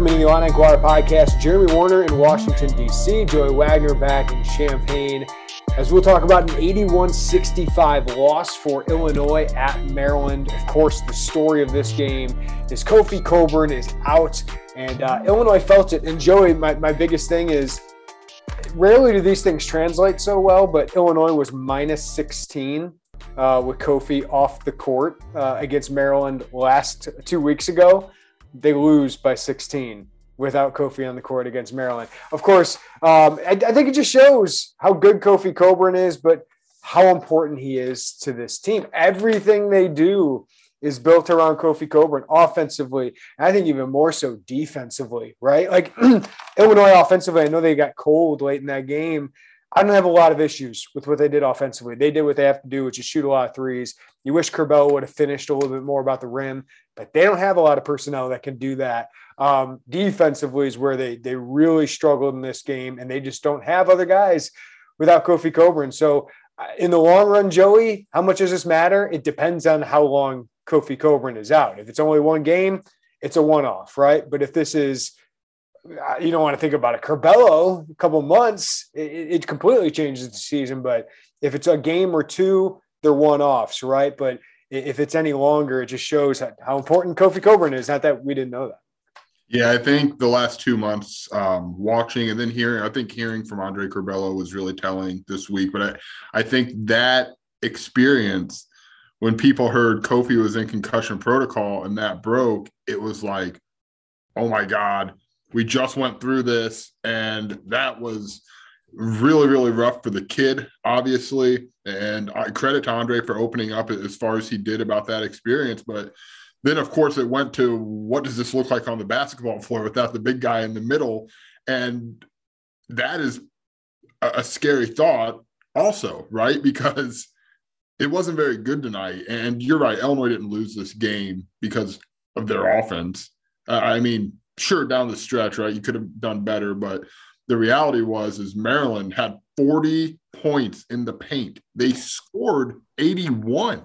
Welcome into the Illini Inquirer podcast. Jeremy Werner in Washington, D.C., Joey Wagner back in Champaign. As we'll talk about an 81 65 loss for Illinois at Maryland. Of course, the story of this game is Kofi Cockburn is out, and uh, Illinois felt it. And Joey, my, my biggest thing is rarely do these things translate so well, but Illinois was minus 16 uh, with Kofi off the court uh, against Maryland last two weeks ago they lose by 16 without Kofi on the court against Maryland. Of course, um, I, I, think it just shows how good Kofi Cockburn is, but how important he is to this team. Everything they do is built around Kofi Cockburn offensively. And I think even more so defensively, right? Like Illinois offensively, I know they got cold late in that game. I don't have a lot of issues with what they did offensively. They did what they have to do, which is shoot a lot of threes. You wish Curbelo would have finished a little bit more about the rim, but they don't have a lot of personnel that can do that. Um, defensively is where they they really struggled in this game, and they just don't have other guys without Kofi Cockburn. So, uh, in the long run, Joey, how much does this matter? It depends on how long Kofi Cockburn is out. If it's only one game, it's a one off, right? But if this is you don't want to think about it. Curbelo, a couple months, it, it, completely changes the season. But if it's a game or two, they're one offs, right? But if it's any longer, it just shows how, important Kofi Cockburn is. Not that we didn't know that. Yeah, I think the last two months, um, watching and then hearing, I think hearing from Andre Curbelo was really telling this week. But I, I think that experience, when people heard Kofi was in concussion protocol and that broke, it was like, oh my God, we just went through this, and that was really, really rough for the kid, obviously. And I credit to Andre for opening up as far as he did about that experience. But then, of course, it went to what does this look like on the basketball floor without the big guy in the middle? And that is a, scary thought, also, right? Because it wasn't very good tonight. And you're right, Illinois didn't lose this game because of their offense. Uh, I mean, sure down the stretch, right? You could have done better, but the reality was is Maryland had 40 points in the paint. They scored 81.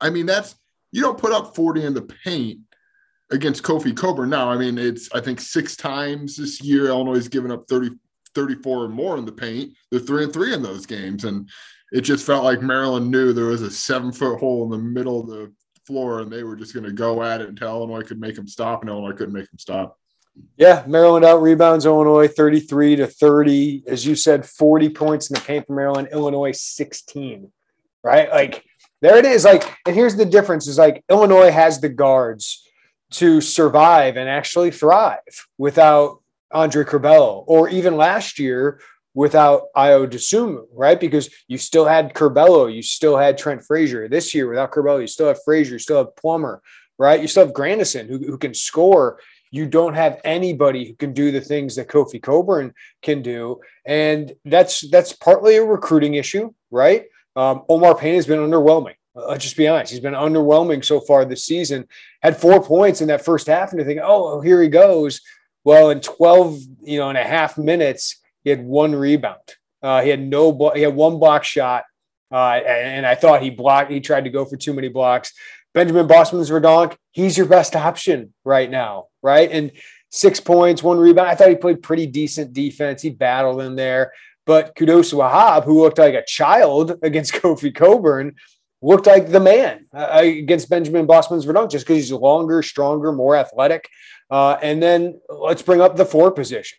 I mean, that's you don't put up 40 in the paint against Kofi Cockburn. Now, I mean, it's I think six times this year Illinois has given up 30, 34 or more in the paint. They're three and three in those games. And it just felt like Maryland knew there was a seven foot hole in the middle of the floor and they were just going to go at it until Illinois could make them stop, and Illinois couldn't make them stop. Yeah, Maryland out rebounds Illinois 33 to 30. As you said, 40 points in the paint for Maryland, Illinois 16. Right? Like there it is. Like, and here's the difference is like Illinois has the guards to survive and actually thrive without Andre Curbelo, or even last year without Ayo Dosunmu, right? Because you still had Curbelo, you still had Trent Frazier. This year without Curbelo, you still have Frazier, you still have Plummer, right? You still have Grandison who, who can score. You don't have anybody who can do the things that Kofi Cockburn can do, and that's that's partly a recruiting issue, right? Um, Omar Payne has been underwhelming. Let's just be honest; he's been underwhelming so far this season. Had four points in that first half, and you think, oh, here he goes. Well, in 12, you know, and a half minutes, he had one rebound. Uh, he had no. He had one block shot, uh, and, I thought he blocked. He tried to go for too many blocks. Benjamin Bosmans Verdonk. he's your best option right now, right? And six points, one rebound. I thought he played pretty decent defense. He battled in there. But Qudus Wahab, who looked like a child against Kofi Cockburn, looked like the man uh, against Benjamin Bosmans Verdonk just because he's longer, stronger, more athletic. Uh, and then let's bring up the four position.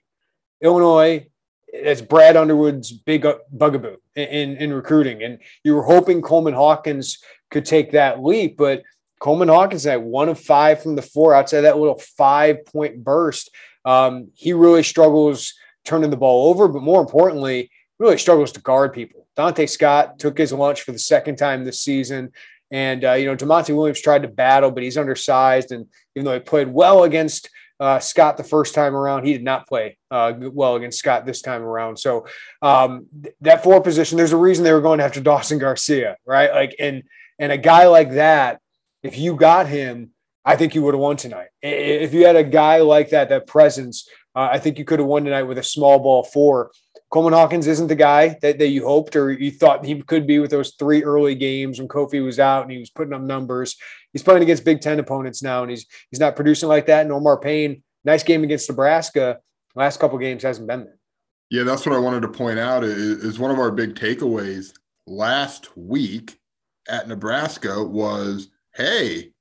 Illinois it's Brad Underwood's big bugaboo in, in recruiting. And you were hoping Coleman Hawkins could take that leap, but Coleman Hawkins had one of five from the four outside that little five point burst. Um, he really struggles turning the ball over, but more importantly, really struggles to guard people. Donta Scott took his lunch for the second time this season. And, uh, you know, Da'Monte Williams tried to battle, but he's undersized. And even though he played well against uh, Scott the first time around. He did not play uh, well against Scott this time around. So um, th- that four position, there's a reason they were going after Dawson Garcia, right? Like, and and a guy like that, if you got him, I think you would have won tonight. If you had a guy like that, that presence, uh, I think you could have won tonight with a small ball four. Coleman Hawkins isn't the guy that, that you hoped or you thought he could be with those three early games when Kofi was out and he was putting up numbers. He's playing against Big Ten opponents now, and he's he's not producing like that. And Omar Payne, nice game against Nebraska. Last couple games hasn't been there. Yeah, that's what I wanted to point out. Is, is one of our big takeaways last week at Nebraska was, hey,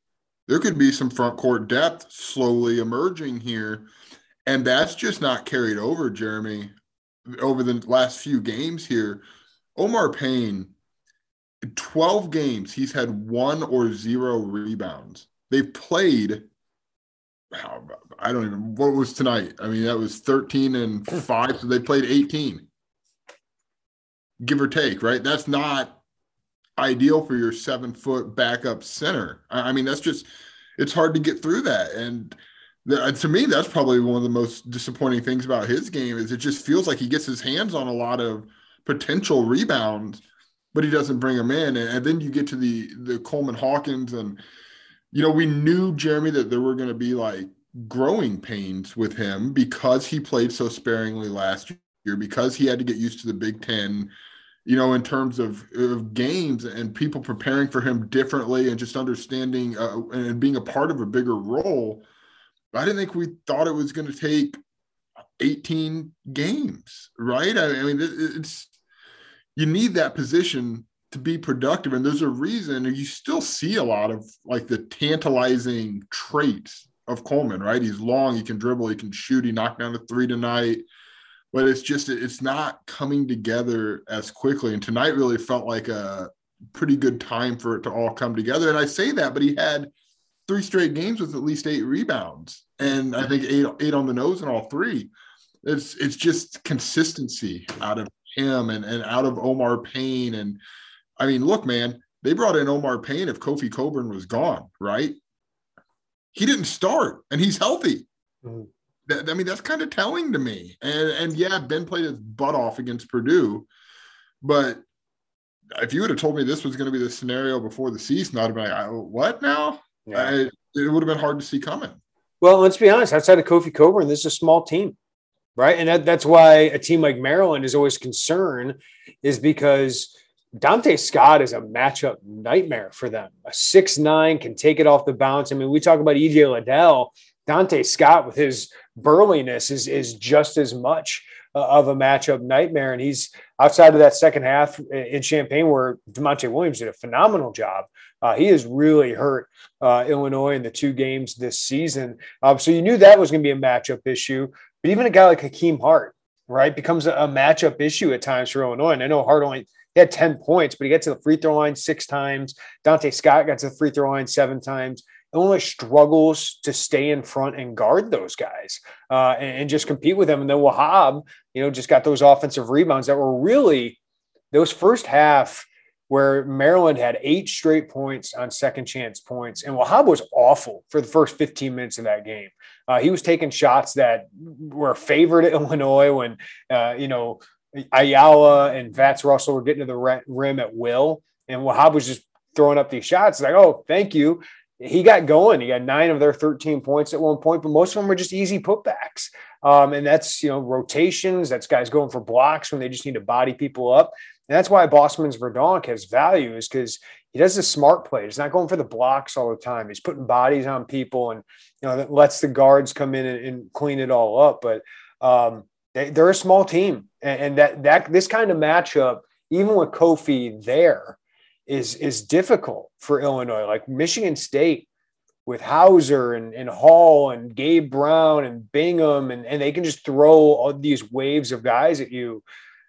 there could be some front court depth slowly emerging here. And that's just not carried over, Jeremy over the last few games here, Omar Payne, 12 games, he's had one or zero rebounds. They've played, I don't even, what was tonight? I mean, that was 13 and hmm. five. So they played 18, give or take, right? That's not ideal for your seven foot backup center. I mean, that's just, it's hard to get through that. And, to me, that's probably one of the most disappointing things about his game is it just feels like he gets his hands on a lot of potential rebounds, but he doesn't bring them in. And, and then you get to the the Coleman Hawkins, and you know we knew Jeremy that there were going to be like growing pains with him because he played so sparingly last year, because he had to get used to the Big Ten. You know, in terms of, of games and people preparing for him differently and just understanding uh, and being a part of a bigger role I didn't think we thought it was going to take 18 games, right? I, mean, it's you need that position to be productive, and there's a reason. You still see a lot of like the tantalizing traits of Coleman, right? He's long, he can dribble, he can shoot, he knocked down the three tonight. But it's just it's not coming together as quickly. And tonight really felt like a pretty good time for it to all come together. And I say that, but he had three straight games with at least eight rebounds, and I think eight eight on the nose in all three. It's it's just consistency out of him and, and out of Omar Payne. And I mean, look, man, they brought in Omar Payne if Kofi Cockburn was gone, right? He didn't start, and he's healthy. Mm-hmm. I mean, that's kind of telling to me. And and yeah, Ben played his butt off against Purdue, but if you would have told me this was going to be the scenario before the season, I'd have been like, "What now?" Yeah. I, it would have been hard to see coming. Well, let's be honest. Outside of Kofi Cockburn, this is a small team, right? And that, that's why a team like Maryland is always concerned, is because Donta Scott is a matchup nightmare for them. A six nine can take it off the bounce. I mean, we talk about EJ Liddell. Donta Scott with his burliness is is just as much of a matchup nightmare. And he's outside of that second half in Champaign where Da'Monte Williams did a phenomenal job. Uh, he has really hurt uh, Illinois in the two games this season. Um, so you knew that was going to be a matchup issue. But even a guy like Hakim Hart, right, becomes a, a matchup issue at times for Illinois. And I know Hart only he had 10 points, but he got to the free throw line six times. Donta Scott got to the free throw line seven times. Illinois struggles to stay in front and guard those guys uh, and, and, just compete with them. And then Wahab, you know, just got those offensive rebounds that were really those first half where Maryland had eight straight points on second chance points. And Wahab was awful for the first 15 minutes of that game. Uh, he was taking shots that were favored at Illinois when, uh, you know, Ayala and Fatts Russell were getting to the rim at will. And Wahab was just throwing up these shots like, oh, thank you he got going. He got nine of their 13 points at one point, but most of them were just easy putbacks. Um, and that's, you know, rotations. That's guys going for blocks when they just need to body people up. And that's why Bosmans Verdonk has value is because he does the smart play. He's not going for the blocks all the time. He's putting bodies on people and, you know, that lets the guards come in and, and clean it all up. But um, they, are a small team. And, and that, that, this kind of matchup, even with Kofi there, is is difficult for Illinois. Like Michigan State with Hauser and, and Hall and Gabe Brown and Bingham, and, and they can just throw all these waves of guys at you.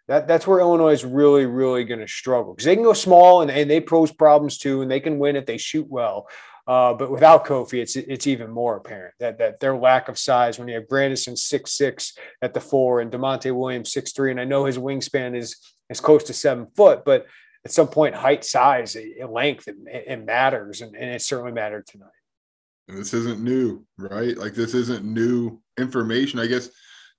That, that's where Illinois is really, really going to struggle because they can go small and, and they pose problems too, and they can win if they shoot well. Uh, but without Kofi, it's it's even more apparent that that their lack of size. When you have Grandison six six at the four and Da'Monte Williams six three, and I know his wingspan is is close to seven foot, but at some point, height, size, length, it, it matters, and, and, it certainly mattered tonight. And this isn't new, right? Like this isn't new information. I guess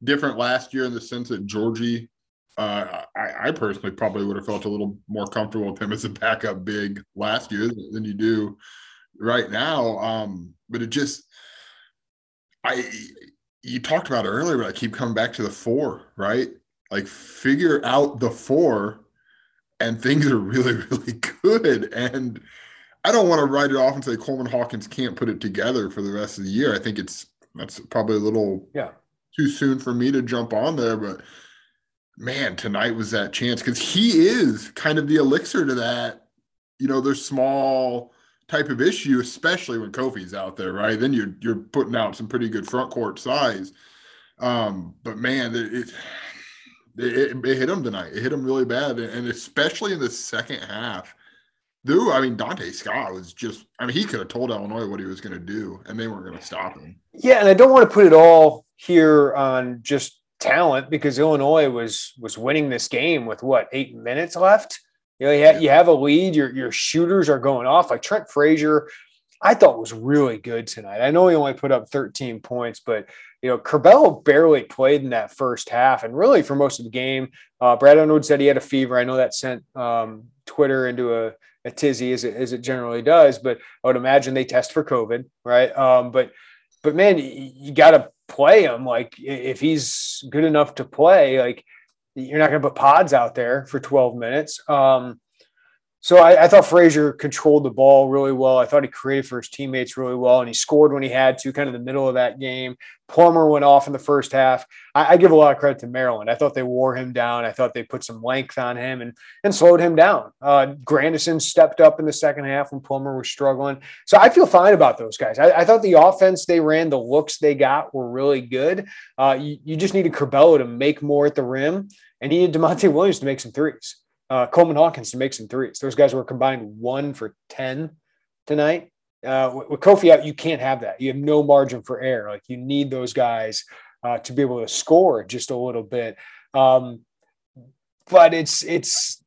different last year in the sense that Giorgi, uh, I, I, personally probably would have felt a little more comfortable with him as a backup big last year than you do right now. Um, but it just, I, you talked about earlier, but I keep coming back to the four, right? Like figure out the four and things are really, really good. And I don't want to write it off and say Coleman Hawkins can't put it together for the rest of the year. I think it's that's probably a little yeah too soon for me to jump on there, but man, tonight was that chance because he is kind of the elixir to that. You know, there's small type of issue, especially when Kofi's out there, right? Then you're you're putting out some pretty good front court size. Um, but man, it, it it, it, hit him tonight. It hit him really bad, and especially in the second half. Dude, I mean, Donta Scott was just, I mean, he could have told Illinois what he was going to do, and they weren't going to stop him. Yeah, and I don't want to put it all here on just talent because Illinois was was winning this game with what eight minutes left. You know, you have, you have a lead. Your your shooters are going off. Like Trent Frazier, I thought was really good tonight. I know he only put up 13 points, but you know, Curbelo barely played in that first half, and really for most of the game. Uh, Brad Underwood said he had a fever. I know that sent um, Twitter into a, a tizzy as it, as it generally does, but I would imagine they test for COVID, right? Um, but but man, you, you got to play him. Like if he's good enough to play, like you're not going to put pods out there for 12 minutes. Um, so I, I, thought Frazier controlled the ball really well. I thought he created for his teammates really well, and he scored when he had to, kind of the middle of that game. Plummer went off in the first half. I, I, give a lot of credit to Maryland. I thought they wore him down. I thought they put some length on him and and slowed him down. Uh, Grandison stepped up in the second half when Plummer was struggling. So I feel fine about those guys. I, I thought the offense they ran, the looks they got were really good. Uh, you, you just needed Curbelo to make more at the rim, and he needed Da'Monte Williams to make some threes uh, Coleman Hawkins to make some threes. Those guys were combined one for 10 tonight. Uh, with, with Kofi out, you can't have that. You have no margin for error. Like you need those guys uh, to be able to score just a little bit. Um, but it's it's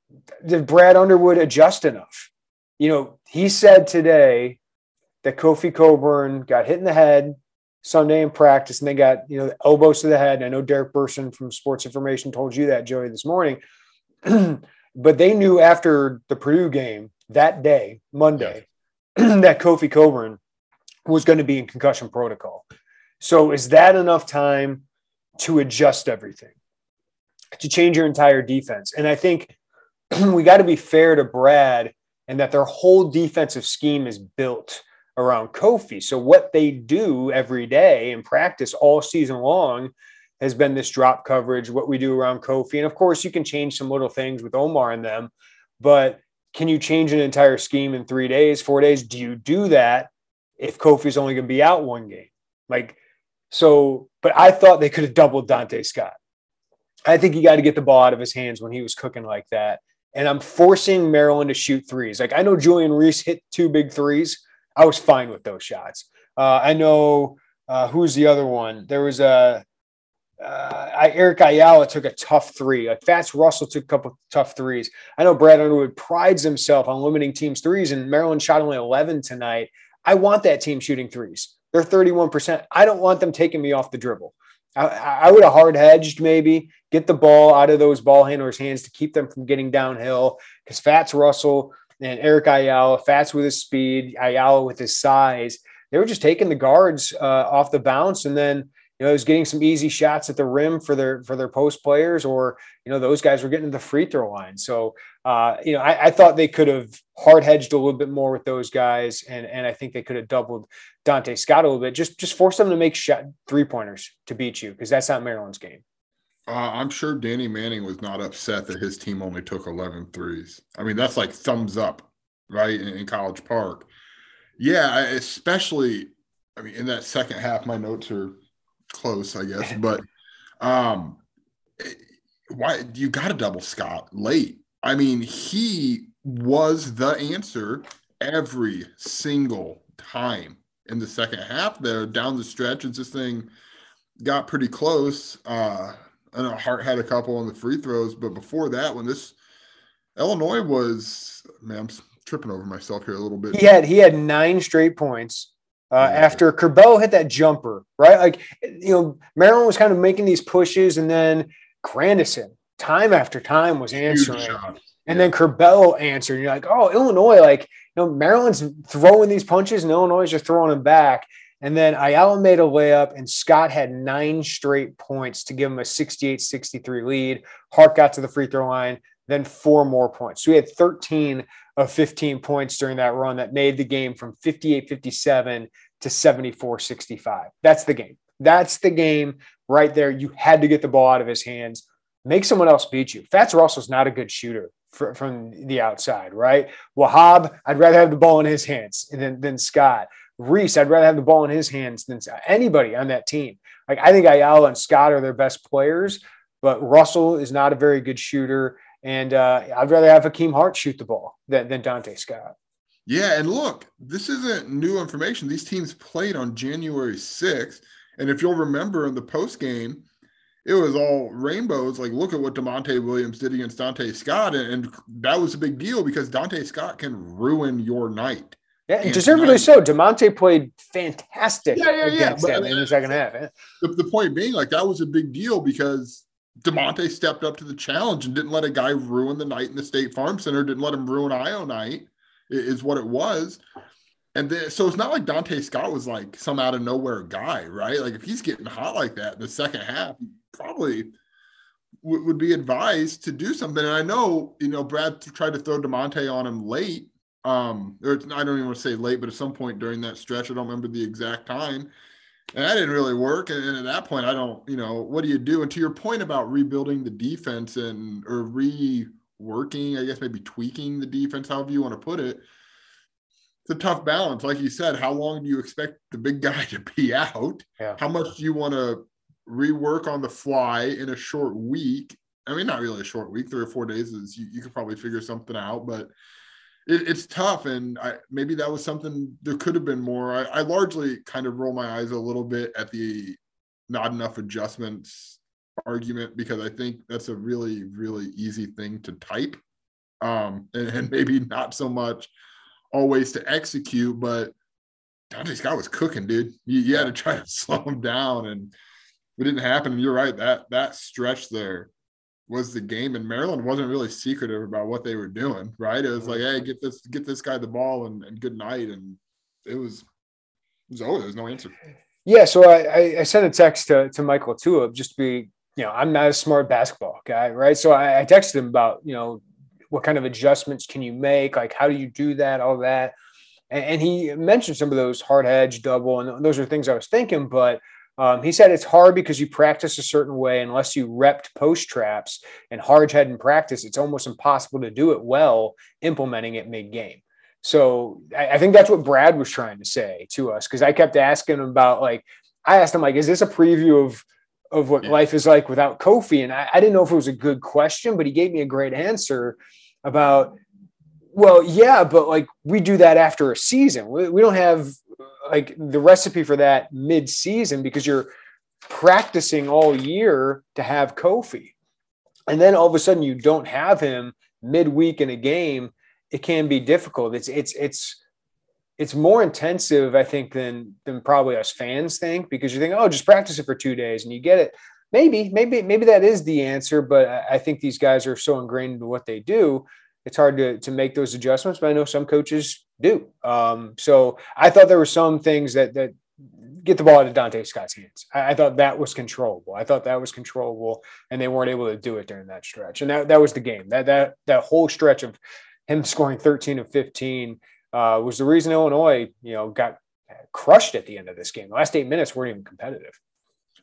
did Brad Underwood adjust enough? You know, he said today that Kofi Cockburn got hit in the head Sunday in practice, and they got you know elbows to the head. I know Derek Burson from Sports Information told you that Joey this morning. But they knew after the Purdue game that day, Monday, yeah. that Kofi Cockburn was going to be in concussion protocol. So is that enough time to adjust everything, to change your entire defense? And I think we got to be fair to Brad and that their whole defensive scheme is built around Kofi. So what they do every day in practice all season long has been this drop coverage, what we do around Kofi. And of course, you can change some little things with Omar and them, but can you change an entire scheme in three days, four days? Do you do that if Kofi's only going to be out one game? Like, so, but I thought they could have doubled Donta Scott. I think he got to get the ball out of his hands when he was cooking like that. And I'm forcing Maryland to shoot threes. Like, I know Julian Reese hit two big threes. I was fine with those shots. Uh, I know uh, who's the other one? There was a uh, Eric Ayala took a tough three. Like Fatts Russell took a couple tough threes. I know Brad Underwood prides himself on limiting teams threes, and Maryland shot only 11 tonight. I want that team shooting threes. They're 31%. I don't want them taking me off the dribble. I, I would have hard hedged maybe, get the ball out of those ball handlers' hands to keep them from getting downhill. Because Fatts Russell and Eric Ayala, Fatts with his speed, Ayala with his size, they were just taking the guards uh, off the bounce and then you know, was getting some easy shots at the rim for their for their post players, or you know, those guys were getting to the free throw line. So, uh, you know, I, I, thought they could have hard hedged a little bit more with those guys, and and I think they could have doubled Donta Scott a little bit. Just just force them to make shot three pointers to beat you because that's not Maryland's game. Uh, I'm sure Danny Manning was not upset that his team only took 11 threes. I mean, that's like thumbs up, right? In, in College Park. Yeah, especially, I mean, in that second half, my notes are close, I guess. But um, why you got to double Scott late? I mean, he was the answer every single time in the second half. There down the stretch, as this thing got pretty close. Uh, I know Hart had a couple on the free throws, but before that, when this Illinois was, man, I'm tripping over myself here a little bit. He had he had nine straight points uh, after Curbelo hit that jumper, right? Like, you know, Maryland was kind of making these pushes, and then Grandison, time after time, was answering. And then Curbelo answered. And you're like, oh, Illinois, like, you know, Maryland's throwing these punches, and Illinois is just throwing them back. And then Ayala made a layup, and Scott had nine straight points to give him a 68 63 lead. Hart got to the free throw line, then four more points. So we had 13 of 15 points during that run that made the game from 58 57 to 74 65. That's the game. That's the game right there. You had to get the ball out of his hands, make someone else beat you. Fatts Russell's not a good shooter for, from the outside, right? Wahab, I'd rather have the ball in his hands than, than Scott. Reese, I'd rather have the ball in his hands than anybody on that team. Like I think Ayala and Scott are their best players, but Russell is not a very good shooter. And uh, I'd rather have Hakim Hart shoot the ball than, than Donta Scott. Yeah, and look, this isn't new information. These teams played on January 6th. And if you'll remember in the post game, it was all rainbows. Like, look at what Da'Monte Williams did against Donta Scott. And, and, that was a big deal because Donta Scott can ruin your night. Yeah, and deservedly so. Da'Monte played fantastic yeah, yeah, yeah. But, in the second half. The, the point being, like, that was a big deal because Da'Monte stepped up to the challenge and didn't let a guy ruin the night in the State Farm Center, didn't let him ruin Ayo night, is what it was. And then, so it's not like Donta Scott was like some out of nowhere guy, right? Like if he's getting hot like that in the second half, probably w- would be advised to do something. And I know, you know, Brad tried to throw Da'Monte on him late. Um, or I don't even want to say late, but at some point during that stretch, I don't remember the exact time and that didn't really work. And, at that point, I don't, you know, what do you do? And to your point about rebuilding the defense and or reworking, I guess maybe tweaking the defense, however you want to put it, it's a tough balance. Like you said, how long do you expect the big guy to be out? Yeah. How much do you want to rework on the fly in a short week? I mean, not really a short week, three or four days is you, you could probably figure something out, but it, it's tough, and I, maybe that was something there could have been more. I, I largely kind of roll my eyes a little bit at the not enough adjustments argument because I think that's a really really easy thing to type, um, and, and maybe not so much always to execute, but Donta Scott was cooking, dude. You, you, had to try to slow him down, and it didn't happen. And you're right that that stretch there was the game, and Maryland wasn't really secretive about what they were doing. Right? It was like, mm-hmm. hey, get this get this guy the ball, and, and good night. And it was it was over. There's no answer. Yeah, so I, I sent a text to, to Michael Tulip just to be, you know, I'm not a smart basketball guy, right? So I, I texted him about, you know, what kind of adjustments can you make? Like, how do you do that? All that. And, and he mentioned some of those hard hedge double, and those are things I was thinking, but um, he said it's hard because you practice a certain way unless you repped post traps and hard hedge in practice. It's almost impossible to do it well implementing it mid game. So I, I, think that's what Brad was trying to say to us because I kept asking him about like I asked him like, is this a preview of of what yeah. life is like without Kofi? And I, I didn't know if it was a good question, but he gave me a great answer about well, yeah, but like we do that after a season. We, we don't have like the recipe for that mid-season because you're practicing all year to have Kofi. And then all of a sudden you don't have him midweek in a game, it can be difficult. It's it's it's it's more intensive, I think, than than probably us fans think, because you think, oh, just practice it for two days and you get it. Maybe, maybe, maybe that is the answer, but I think these guys are so ingrained in what they do it's hard to, to make those adjustments, but I know some coaches do. Um, so I thought there were some things that, that get the ball out of Donta Scott's hands. I, I, thought that was controllable. I thought that was controllable and they weren't able to do it during that stretch. And that, that was the game that, that, that whole stretch of him scoring 13 of 15 uh, was the reason Illinois, you know, got crushed at the end of this game. The last eight minutes weren't even competitive.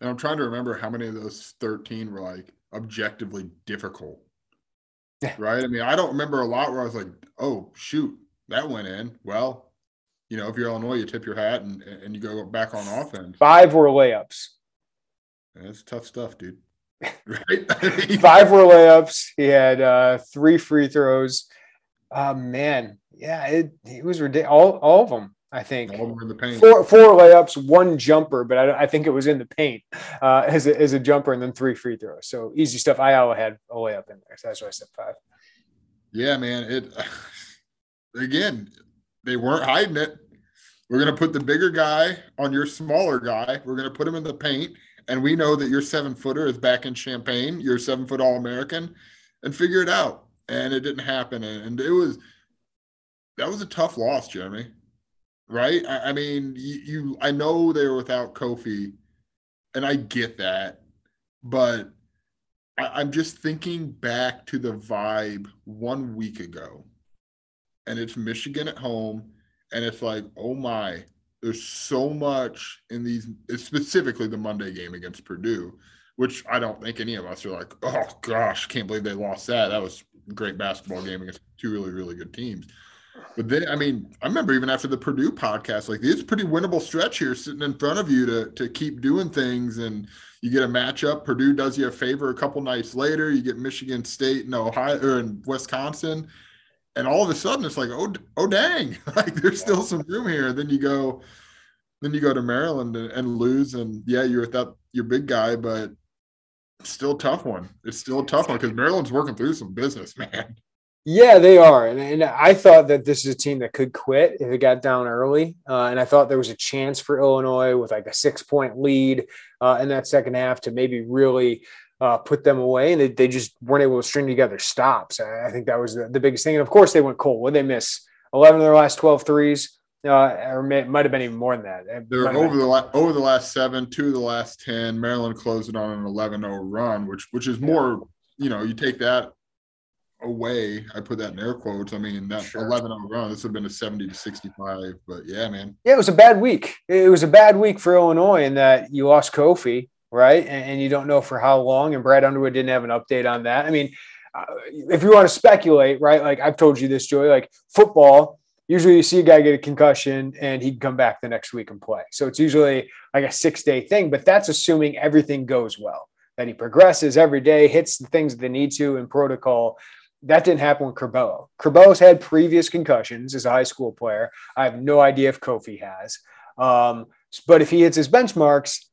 And I'm trying to remember how many of those 13 were like objectively difficult right? I mean, I don't remember a lot where I was like, oh, shoot, that went in. Well, you know, if you're Illinois, you tip your hat and, and you go back on offense. Five were layups. That's tough stuff, dude. Right? Five were layups. He had uh, three free throws. Uh, man, yeah, it, it was ridiculous. All, all of them. I think in the paint. four four layups, one jumper, but I, I think it was in the paint uh, as a, as a jumper, and then three free throws. So easy stuff. Ayala had a layup in there, so that's why I said five. Yeah, man. It again, they weren't hiding it. We're going to put the bigger guy on your smaller guy. We're going to put him in the paint. And we know that your seven footer is back in Champaign. You're seven foot All American and figure it out. And it didn't happen. And it was, that was a tough loss, Jeremy. Right? I, I mean, you, you, I know they're without Kofi, and I get that. But I, I'm just thinking back to the vibe one week ago. And it's Michigan at home and it's like, oh my, there's so much in these, specifically the Monday game against Purdue, which I don't think any of us are like, oh gosh, can't believe they lost that. That was great basketball game against two really, really good teams. But then, I mean, I remember even after the Purdue podcast, like this is a pretty winnable stretch here sitting in front of you to to keep doing things, and you get a matchup. Purdue does you a favor a couple nights later. You get Michigan State and Ohio or in Wisconsin, and all of a sudden it's like, oh, oh, dang, like there's still some room here. Then you go, then you go to Maryland and, and lose, and yeah, you're with that your big guy, but still a tough one. It's still a tough one because Maryland's working through some business, man. Yeah, they are, and, and, I thought that this is a team that could quit if it got down early, uh, and I thought there was a chance for Illinois with like a six point lead uh, in that second half to maybe really uh, put them away, and they, they, just weren't able to string together stops. I, I think that was the, the, biggest thing. And of course, they went cold. What they miss? 11 of their last 12 threes, uh, or may, might have been even more than that. They're over the la- over the last seven, two of the last 10. Maryland closed it on an 11 0 run, which which is more, you know, you take that away. I put that in air quotes. I mean, that sure. 11 0 run, this would have been a 70 to 65. But yeah, man. Yeah, it was a bad week. It was a bad week for Illinois in that you lost Kofi right? And, and, you don't know for how long. And Brad Underwood didn't have an update on that. I mean, uh, if you want to speculate, right? Like I've told you this, Joey, like football, usually you see a guy get a concussion and he can come back the next week and play. So it's usually like a six day thing, but that's assuming everything goes well, that he progresses every day, hits the things that they need to in protocol. That didn't happen with Curbelo. Curbelo had previous concussions as a high school player. I have no idea if Kofi has. Um, but if he hits his benchmarks,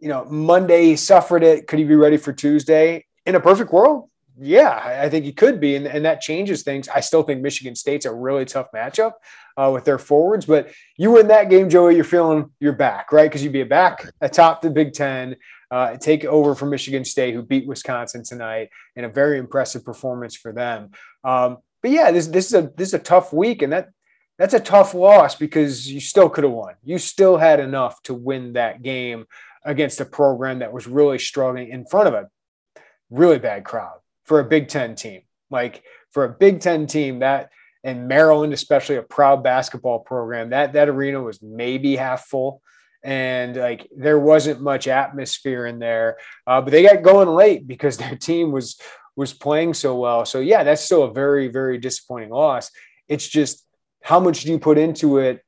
you know, Monday he suffered it. Could he be ready for Tuesday? In a perfect world, yeah, I think he could be, and, and that changes things. I still think Michigan State's a really tough matchup uh, with their forwards, but you win that game, Joey, you're feeling you're back, right? Because you'd be a back atop the Big Ten, uh, take over from Michigan State, who beat Wisconsin tonight, in a very impressive performance for them. Um, but yeah, this this is a this is a tough week, and that that's a tough loss because you still could have won. You still had enough to win that game against a program that was really struggling in front of a really bad crowd for a Big Ten team. Like for a Big Ten team, that and Maryland, especially a proud basketball program, that that arena was maybe half full, and like there wasn't much atmosphere in there. Uh, but they got going late because their team was was playing so well. So yeah, that's still a very very disappointing loss. It's just how much do you put into it?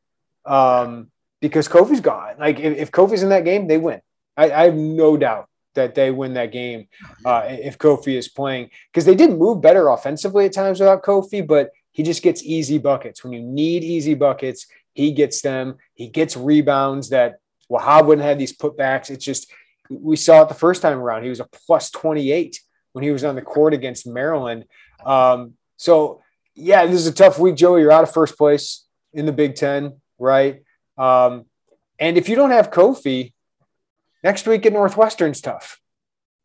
Um, because Kofi's gone. Like if, if Kofi's in that game, they win. I, I have no doubt that they win that game uh, if Kofi is playing because they did move better offensively at times without Kofi, but he just gets easy buckets. When you need easy buckets, he gets them. He gets rebounds that Wahab wouldn't have these putbacks. It's just we saw it the first time around. He was a plus 28 when he was on the court against Maryland. Um, so yeah, this is a tough week, Joey. You're out of first place in the Big Ten, right? Um, and if you don't have Kofi, next week at Northwestern's tough.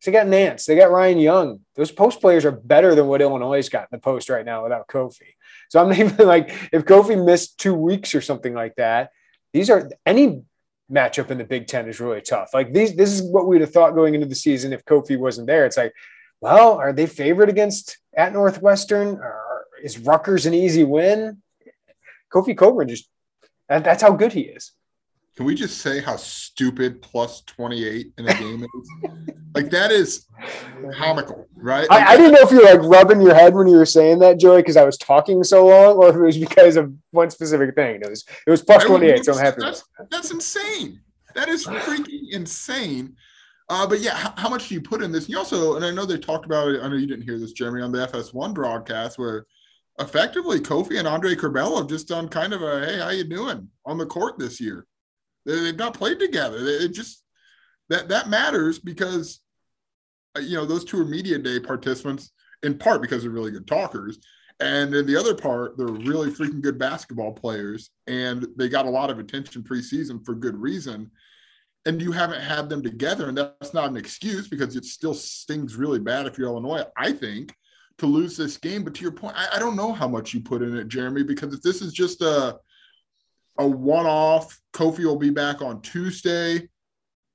So they got Nance, they got Ryan Young. Those post players are better than what Illinois's got in the post right now without Kofi. So I'm even like, if Kofi missed two weeks or something like that, these are any matchup in the Big Ten is really tough. Like these, this is what we'd have thought going into the season if Kofi wasn't there. It's like, well, are they favored against at Northwestern? Or is Rutgers an easy win? Kofi Cockburn just that, that's how good he is. Can we just say how stupid plus 28 in a game is? like that is comical, right? Like, I, I, didn't know if you were like rubbing your head when you were saying that, Joey, because I was talking so long, or if it was because of one specific thing. It was it was plus 28, so I'm happy. That's, that's insane. That is freaking insane. Uh, but yeah, how, how, much do you put in this? You also, and I know they talked about it. I know you didn't hear this, Jeremy, on the FS1 broadcast, where effectively Kofi and Andre Curbelo have just done kind of a hey, how you doing on the court this year? They've not played together. It just that that matters because uh, you know those two are media day participants in part because they're really good talkers, And in the other part, they're really freaking good basketball players, and they got a lot of attention preseason for good reason. And you haven't had them together, and that's not an excuse because it still stings really bad if you're Illinois. I think to lose this game. But to your point, I, I don't know how much you put in it, Jeremy, because if this is just a a one-off, Kofi will be back on Tuesday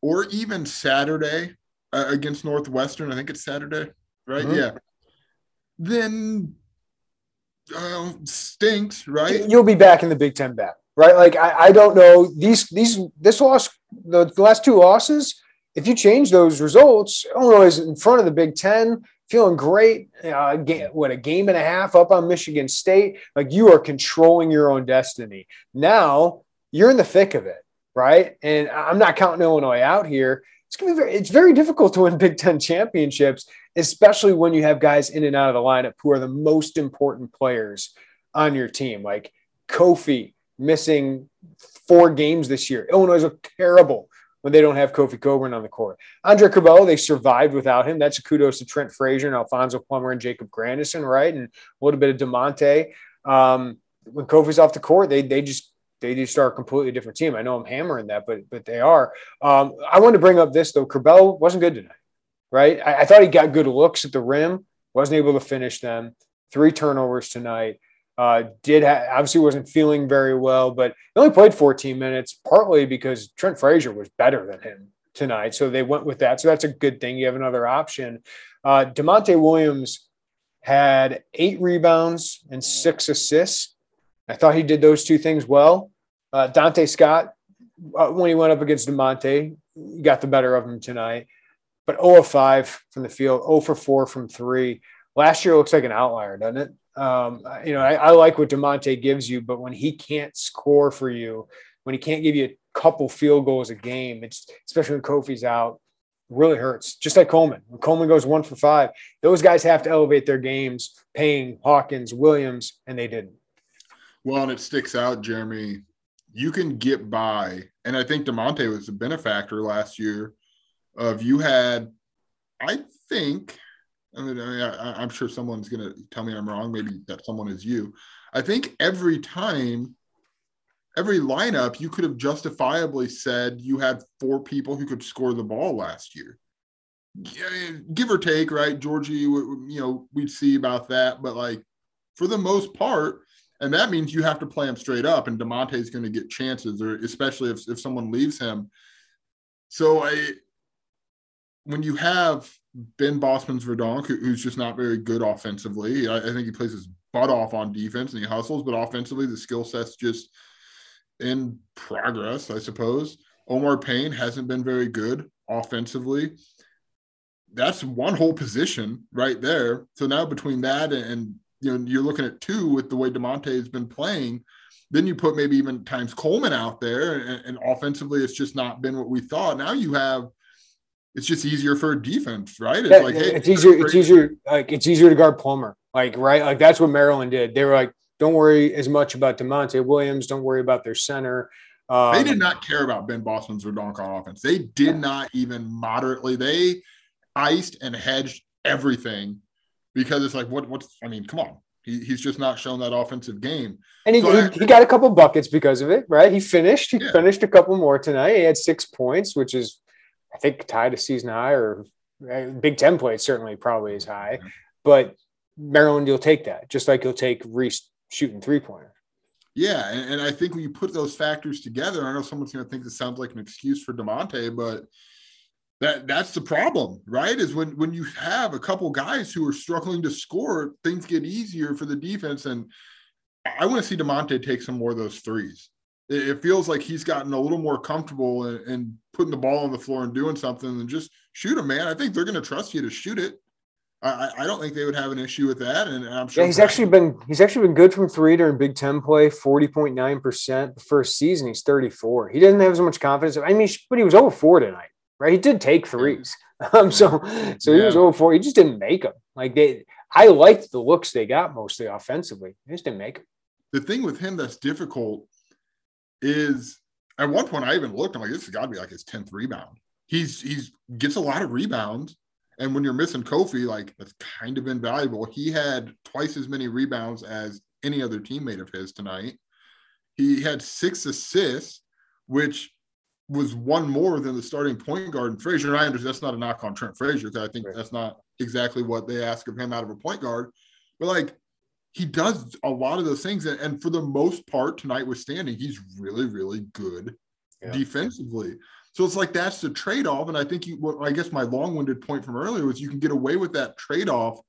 or even Saturday uh, against Northwestern. I think it's Saturday, right? Mm-hmm. Yeah. Then uh, stinks, right? You'll be back in the Big Ten back, right? Like I, I don't know these these this loss, the, the last two losses. If you change those results, Illinois is in front of the Big Ten feeling great. Uh, what a game and a half up on Michigan State. Like you are controlling your own destiny. Now you're in the thick of it, right? And I'm not counting Illinois out here. It's gonna be very. It's very difficult to win Big Ten championships, especially when you have guys in and out of the lineup who are the most important players on your team. Like Kofi missing four games this year. Illinois look terrible when they don't have Kofi Cockburn on the court. Andre Curbelo, they survived without him. That's a kudos to Trent Frazier and Alfonso Plummer and Jacob Grandison, right? And a little bit of Da'Monte. Um, when Kofi's off the court, they they just they just are a completely different team. I know I'm hammering that, but but they are. Um, I wanted to bring up this though. Curbelo wasn't good tonight, right? I, I thought he got good looks at the rim, wasn't able to finish them. Three turnovers tonight. Uh, did ha- obviously wasn't feeling very well, but he only played 14 minutes, partly because Trent Frazier was better than him tonight. So they went with that. So that's a good thing. You have another option. Uh, Da'Monte Williams had eight rebounds and six assists. I thought he did those two things well. Uh, Donta Scott, uh, when he went up against Da'Monte, got the better of him tonight. But 0 of 5 from the field, 0 for 4 from three. Last year looks like an outlier, doesn't it? Um, you know, I, I like what Da'Monte gives you, but when he can't score for you, when he can't give you a couple field goals a game, it's especially when Kofi's out, really hurts. Just like Coleman. When Coleman goes one for five, those guys have to elevate their games, Payne, Hawkins, Williams, and they didn't. Well, and it sticks out, Jeremy. You can get by, and I think Da'Monte was a benefactor last year. Of you had, I think, I mean, I, am sure someone's going to tell me I'm wrong. Maybe that someone is you. I think every time, every lineup, you could have justifiably said you had four people who could score the ball last year. Give or take, right? Giorgi, you know, we'd see about that. But like for the most part, and that means you have to play him straight up, and Da'Monte's going to get chances, or especially if, if someone leaves him. So I, when you have Ben Bosmans Verdonk, who's just not very good offensively. I, I, think he plays his butt off on defense and he hustles, but offensively, the skill set's just in progress, I suppose. Omar Payne hasn't been very good offensively. That's one whole position right there. So now between that and, and you know you're looking at two with the way Da'Monte has been playing. Then you put maybe even times Coleman out there, and, and offensively, it's just not been what we thought. Now you have it's just easier for defense, right? It's yeah, like, hey, it's easier. It's easier. Like it's easier to guard Plummer. Like right, like that's what Maryland did. They were like, don't worry as much about Da'Monte Williams. Don't worry about their center. Um, they did not care about Ben Bosmans Verdonk on offense. They did yeah. not even moderately. They iced and hedged everything because it's like, what? What's? I mean, come on. He, he's just not shown that offensive game. And he, so he, I, he, got a couple buckets because of it, right? He finished. He yeah. finished a couple more tonight. He had six points, which is I think tied a season high or uh, Big Ten play certainly probably is high, but Maryland, you'll take that just like you'll take Reese shooting three pointer. Yeah, and, and, I think when you put those factors together, I know someone's going to think this sounds like an excuse for Da'Monte, but that that's the problem, right? Is when when you have a couple guys who are struggling to score, things get easier for the defense. And I want to see Da'Monte take some more of those threes it feels like he's gotten a little more comfortable in, in putting the ball on the floor and doing something and just shoot him, man. I think they're going to trust you to shoot it. I, I don't think they would have an issue with that, and I'm sure. Yeah, he's actually been he's actually been good from three during Big Ten play, forty point nine percent. The first season, he's thirty four. He doesn't have as much confidence. I mean, but he was over four tonight, right? He did take threes, um, so so he was over four. He just didn't make them. Like they, I liked the looks they got mostly offensively. They just didn't make them. The thing with him that's difficult is at one point I even looked, I'm like, this has got to be like his 10th rebound. He's he's gets a lot of rebounds And when you're missing Kofi, like that's kind of invaluable. He had twice as many rebounds as any other teammate of his tonight. He had six assists, which was one more than the starting point guard. And Frazier, I understand that's not a knock on Trent Frazier because I think right. that's not exactly what they ask of him out of a point guard. But like he does a lot of those things. And for the most part, tonight was standing, he's really, really good yeah. defensively. So it's like that's the trade off. And I think you, well, I guess my long winded point from earlier was you can get away with that trade off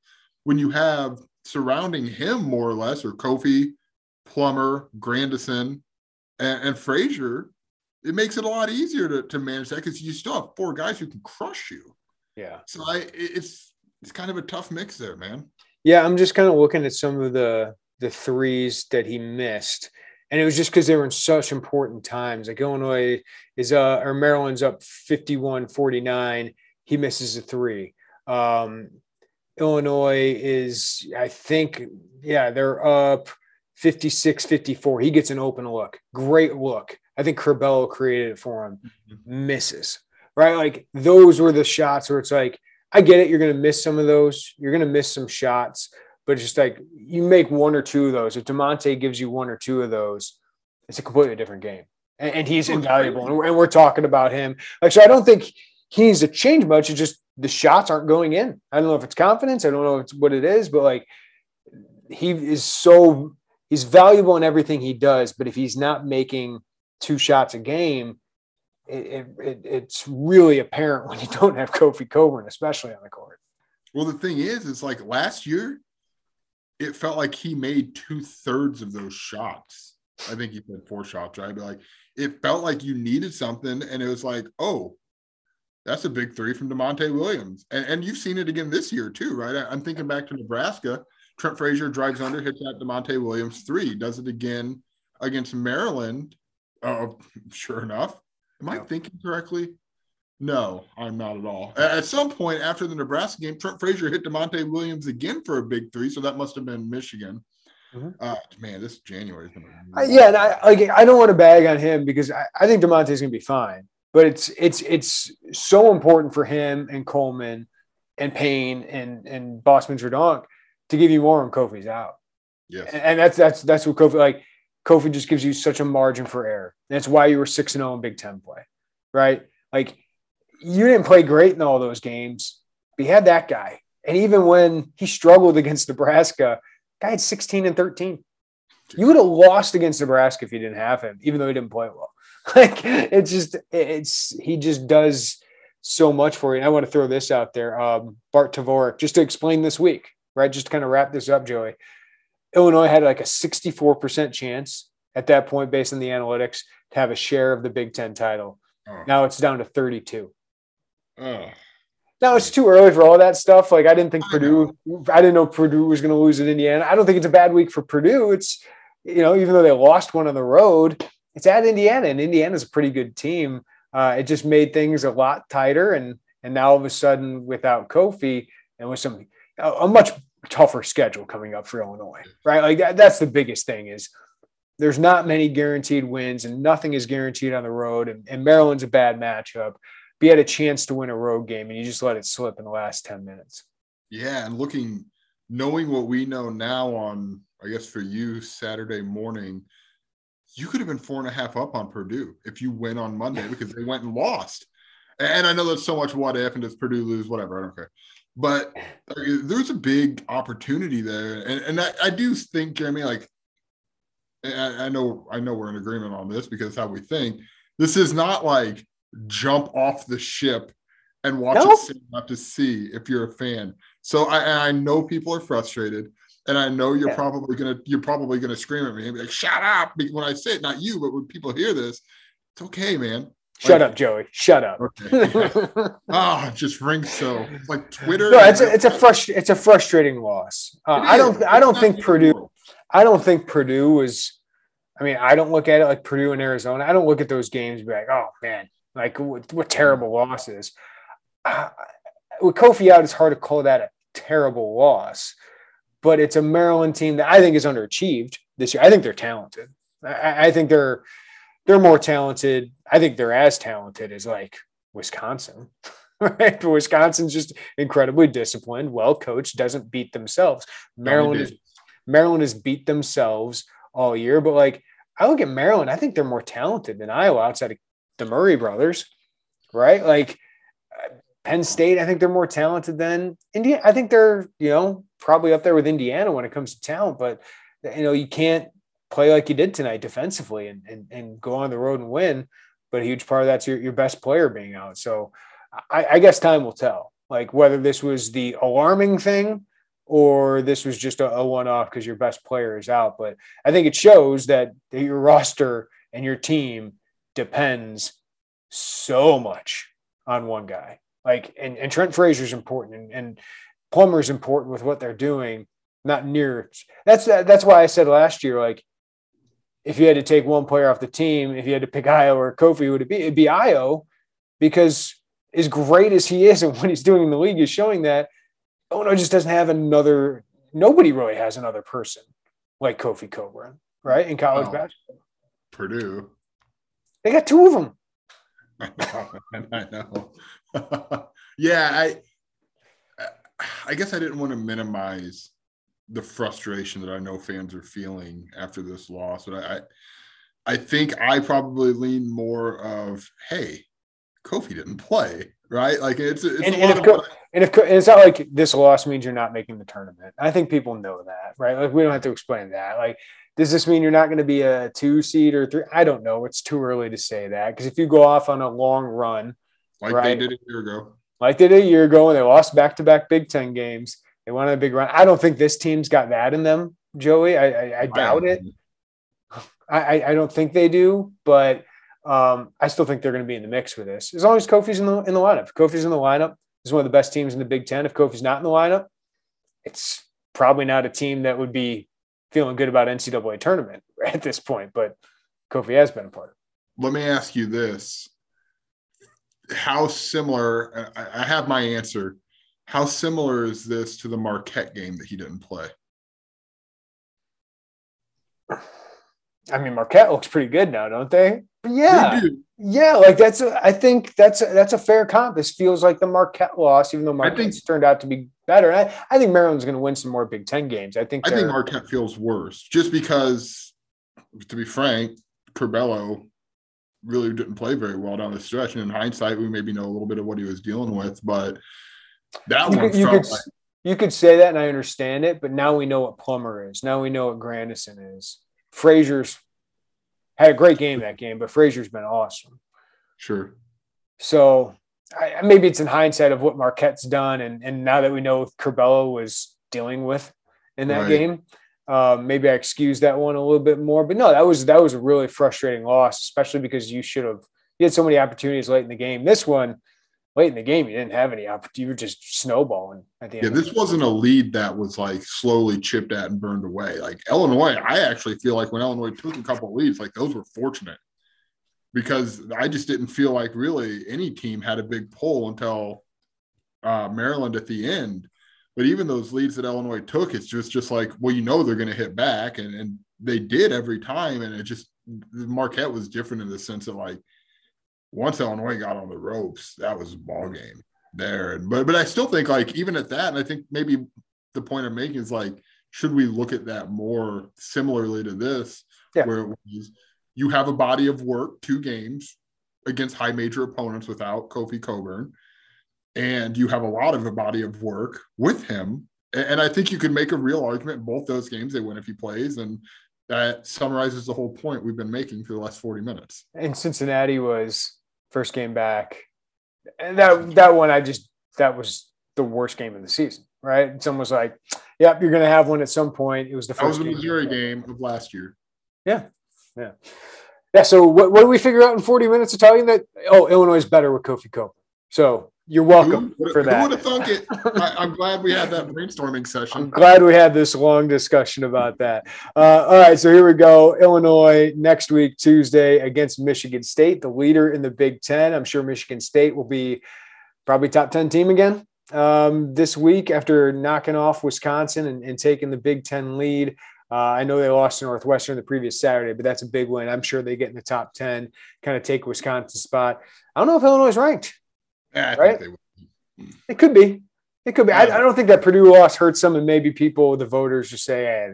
when you have surrounding him more or less, or Kofi, Plummer, Grandison, and, and Frazier. It makes it a lot easier to, to manage that because you still have four guys who can crush you. Yeah. So I, it's it's kind of a tough mix there, man. Yeah, I'm just kind of looking at some of the the threes that he missed and it was just because they were in such important times. Like Illinois is uh or Maryland's up 51-49. He misses a three. Um, Illinois is, I think, yeah, they're up 56 54. He gets an open look. Great look. I think Curbelo created it for him. Mm-hmm. Misses. Right. Like those were the shots where it's like, I get it. You're going to miss some of those. You're going to miss some shots but it's just like you make one or two of those. If Da'Monte gives you one or two of those, it's a completely different game. And, and he's invaluable. And we're, and we're, talking about him. Like, so I don't think he needs to change much. It's just the shots aren't going in. I don't know if it's confidence. I don't know what it is, but like he is so he's valuable in everything he does. But if he's not making two shots a game, it, it, it's really apparent when you don't have Kofi Cockburn, especially on the court. Well, the thing is, it's like last year, it felt like he made two thirds of those shots. I think he said four shots, right? But like it felt like you needed something, and it was like, oh, that's a big three from Da'Monte Williams. And, and you've seen it again this year too, right? I, am thinking back to Nebraska. Trent Frazier drives under, hits that Da'Monte Williams three, does it again against Maryland. Oh, sure enough. Am I thinking correctly? No, I'm not at all. At some point after the Nebraska game, Trent Frazier hit Da'Monte Williams again for a big three, so that must have been Michigan. Mm-hmm. Uh, man, this January is going to. Yeah, and I like I don't want to bag on him because I, I think Da'Monte's going to be fine, but it's it's it's so important for him and Coleman and Payne and and Bosmans Verdonk to give you more when Kofi's out. Yes, and, and that's that's that's what Kofi like. Kofi just gives you such a margin for error. That's why you were six and zero oh in Big Ten play, right? Like you didn't play great in all those games, but you had that guy. And even when he struggled against Nebraska, guy had 16 and 13. You would have lost against Nebraska if you didn't have him, even though he didn't play well. Like it's just it's he just does so much for you. And I want to throw this out there. Um, Bart Torvik, just to explain this week, right? Just to kind of wrap this up, Joey. Illinois had like a 64% chance at that point, based on the analytics, to have a share of the Big Ten title. Oh. Now it's down to 32. Oh. Now it's too early for all that stuff. Like I didn't think I Purdue, know. I didn't know Purdue was going to lose at Indiana. I don't think it's a bad week for Purdue. It's you know even though they lost one on the road, it's at Indiana, and Indiana's a pretty good team. Uh, it just made things a lot tighter, and and now all of a sudden without Kofi and with some a, a much tougher schedule coming up for Illinois, right? Like that, that's the biggest thing is there's not many guaranteed wins, and nothing is guaranteed on the road, and, and Maryland's a bad matchup but you had a chance to win a road game and you just let it slip in the last 10 minutes. Yeah. And looking, knowing what we know now on, I guess for you, Saturday morning, you could have been four and a half up on Purdue if you win on Monday because they went and lost. And I know that's so much what if and does Purdue lose, whatever, I don't care. But there's a big opportunity there. And, and I, I do think, Jeremy, like, I, I know I know we're in agreement on this because how we think. This is not like jump off the ship and watch nope. it up to see if you're a fan. So I, I know people are frustrated, and I know you're yeah. probably gonna you're probably gonna scream at me and be like, "Shut up!" When I say it, not you, but when people hear this, it's okay, man. Shut like, up, Joey. Shut up. Okay. oh, it just rings so like Twitter. No, it's a, it's a frust- it's a frustrating loss. Uh, I don't I don't think Purdue. I don't think Purdue was. I mean, I don't look at it like Purdue and Arizona. I don't look at those games and be like, oh man, like what, what terrible losses. Uh, with Kofi out, it's hard to call that a terrible loss, but it's a Maryland team that I think is underachieved this year. I think they're talented. I, I think they're they're more talented. I think they're as talented as like Wisconsin. right? But Wisconsin's just incredibly disciplined, well coached, doesn't beat themselves. Maryland is Maryland has beat themselves all year, but like I look at Maryland, I think they're more talented than Iowa outside of the Murray brothers, right? Like uh, Penn State, I think they're more talented than Indiana. I think they're, you know, probably up there with Indiana when it comes to talent, but you know, you can't play like you did tonight defensively and, and, and go on the road and win. But a huge part of that's your, your best player being out. So I, I guess time will tell, like whether this was the alarming thing or this was just a, a one off because your best player is out. But I think it shows that your roster and your team depends so much on one guy. Like, and, and Trent Frazier is important and, and Plummer is important with what they're doing. Not near. That's that's why I said last year, like, if you had to take one player off the team, if you had to pick Ayo or Kofi, would it be? It'd be Ayo, because as great as he is and what he's doing in the league is showing that Illinois just doesn't have another. Nobody really has another person like Kofi Cockburn, right? In college oh, basketball, Purdue, they got two of them. I know. yeah, I I guess I didn't want to minimize the frustration that I know fans are feeling after this loss, but I I think I probably lean more of hey, Kofi didn't play, right? Like it's, it's and, and, if, Co- and, if, and it's not like this loss means you're not making the tournament. I think people know that, right? Like we don't have to explain that. Like, does this mean you're not going to be a two seed or three? I don't know. It's too early to say that because if you go off on a long run, like right, they did a year ago, like they did a year ago, and they lost back to back Big Ten games. They won a big run. I don't think this team's got that in them, Joey. I, I, I doubt it. I, I don't think they do, but um, I still think they're going to be in the mix for this as long as Kofi's in the in the lineup. If Kofi's in the lineup, is one of the best teams in the Big Ten. If Kofi's not in the lineup, it's probably not a team that would be feeling good about NCAA tournament at this point. But Kofi has been a part. Let me ask you this: How similar? I have my answer. How similar is this to the Marquette game that he didn't play? I mean, Marquette looks pretty good now, don't they? yeah, they yeah. Like that's a, I think that's a, that's a fair comp. This feels like the Marquette loss, even though Marquette's think, turned out to be better. I, I think Maryland's going to win some more Big Ten games. I think I think Marquette feels worse, just because, to be frank, Curbelo really didn't play very well down the stretch. And in hindsight, we maybe know a little bit of what he was dealing with, but that you one could, you could, like, you could say that, and I understand it. But now we know what Plummer is. Now we know what Grandison is. Frazier's had a great game that game, but Frazier's been awesome. Sure. So I, maybe it's in hindsight of what Marquette's done, and and now that we know Curbelo was dealing with in that right. game, um, maybe I excuse that one a little bit more. But no, that was that was a really frustrating loss, especially because you should have you had so many opportunities late in the game. This one, late in the game, you didn't have any opportunity. You were just snowballing at the end. Yeah, this wasn't a lead that was like slowly chipped at and burned away. Like Illinois, I actually feel like when Illinois took a couple leads, like those were fortunate because I just didn't feel like really any team had a big pull until uh, Maryland at the end. But even those leads that Illinois took, it's just just like, well, you know they're going to hit back, and and they did every time, and it just Marquette was different in the sense of like once Illinois got on the ropes, that was a ball game there. But but I still think like even at that, and I think maybe the point I'm making is like, should we look at that more similarly to this, yeah. where it was you have a body of work, two games against high major opponents without Kofi Cockburn, and you have a lot of a body of work with him. And I think you could make a real argument both those games they win if he plays, and that summarizes the whole point we've been making for the last 40 minutes. And Cincinnati was first game back. And that that one I just that was the worst game of the season, right? Someone was like, "Yep, you're going to have one at some point." It was the first. That was the Missouri game of last year. Yeah, yeah, yeah. So what, what do we figure out in 40 minutes of talking that? Oh, Illinois is better with Kofi Cope. So you're welcome who, for that. Who would have thunk it? I, am glad we had that brainstorming session. I'm glad we had this long discussion about that. Uh, all right, so here we go. Illinois next week, Tuesday, against Michigan State, the leader in the Big Ten. I'm sure Michigan State will be probably top 10 team again um, this week after knocking off Wisconsin and, and taking the Big Ten lead. Uh, I know they lost to Northwestern the previous Saturday, but that's a big win. I'm sure they get in the top 10, kind of take Wisconsin's spot. I don't know if Illinois is ranked. Yeah, I right? think they It could be. It could be. I, I don't think that Purdue loss hurts them, and maybe people, the voters, just say, hey,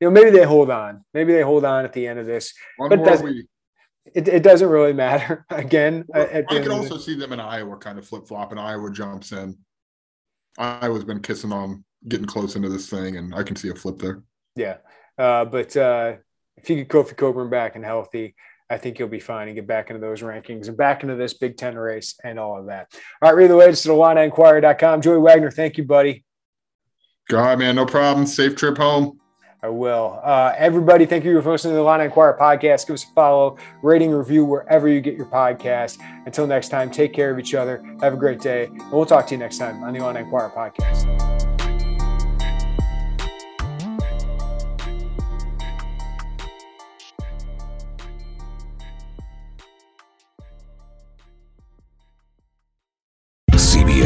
you know, maybe they hold on. Maybe they hold on at the end of this. One But that's- week. It, it doesn't really matter. Again, at I end could also the- see them in Iowa kind of flip flop, and Iowa jumps in. Iowa's been kissing on getting close into this thing, and I can see a flip there. yeah. Uh, but uh, if you get Kofi Cockburn back and healthy, I think you'll be fine and get back into those rankings and back into this Big Ten race and all of that. All right, read the latest to the IlliniInquirer.com. Joey Wagner, thank you, buddy. Go God, man, no problem. Safe trip home. I will. Uh, everybody, thank you for listening to the Illini Inquirer podcast. Give us a follow, rating, review wherever you get your podcast. Until next time, take care of each other. Have a great day. And we'll talk to you next time on the Illini Inquirer podcast.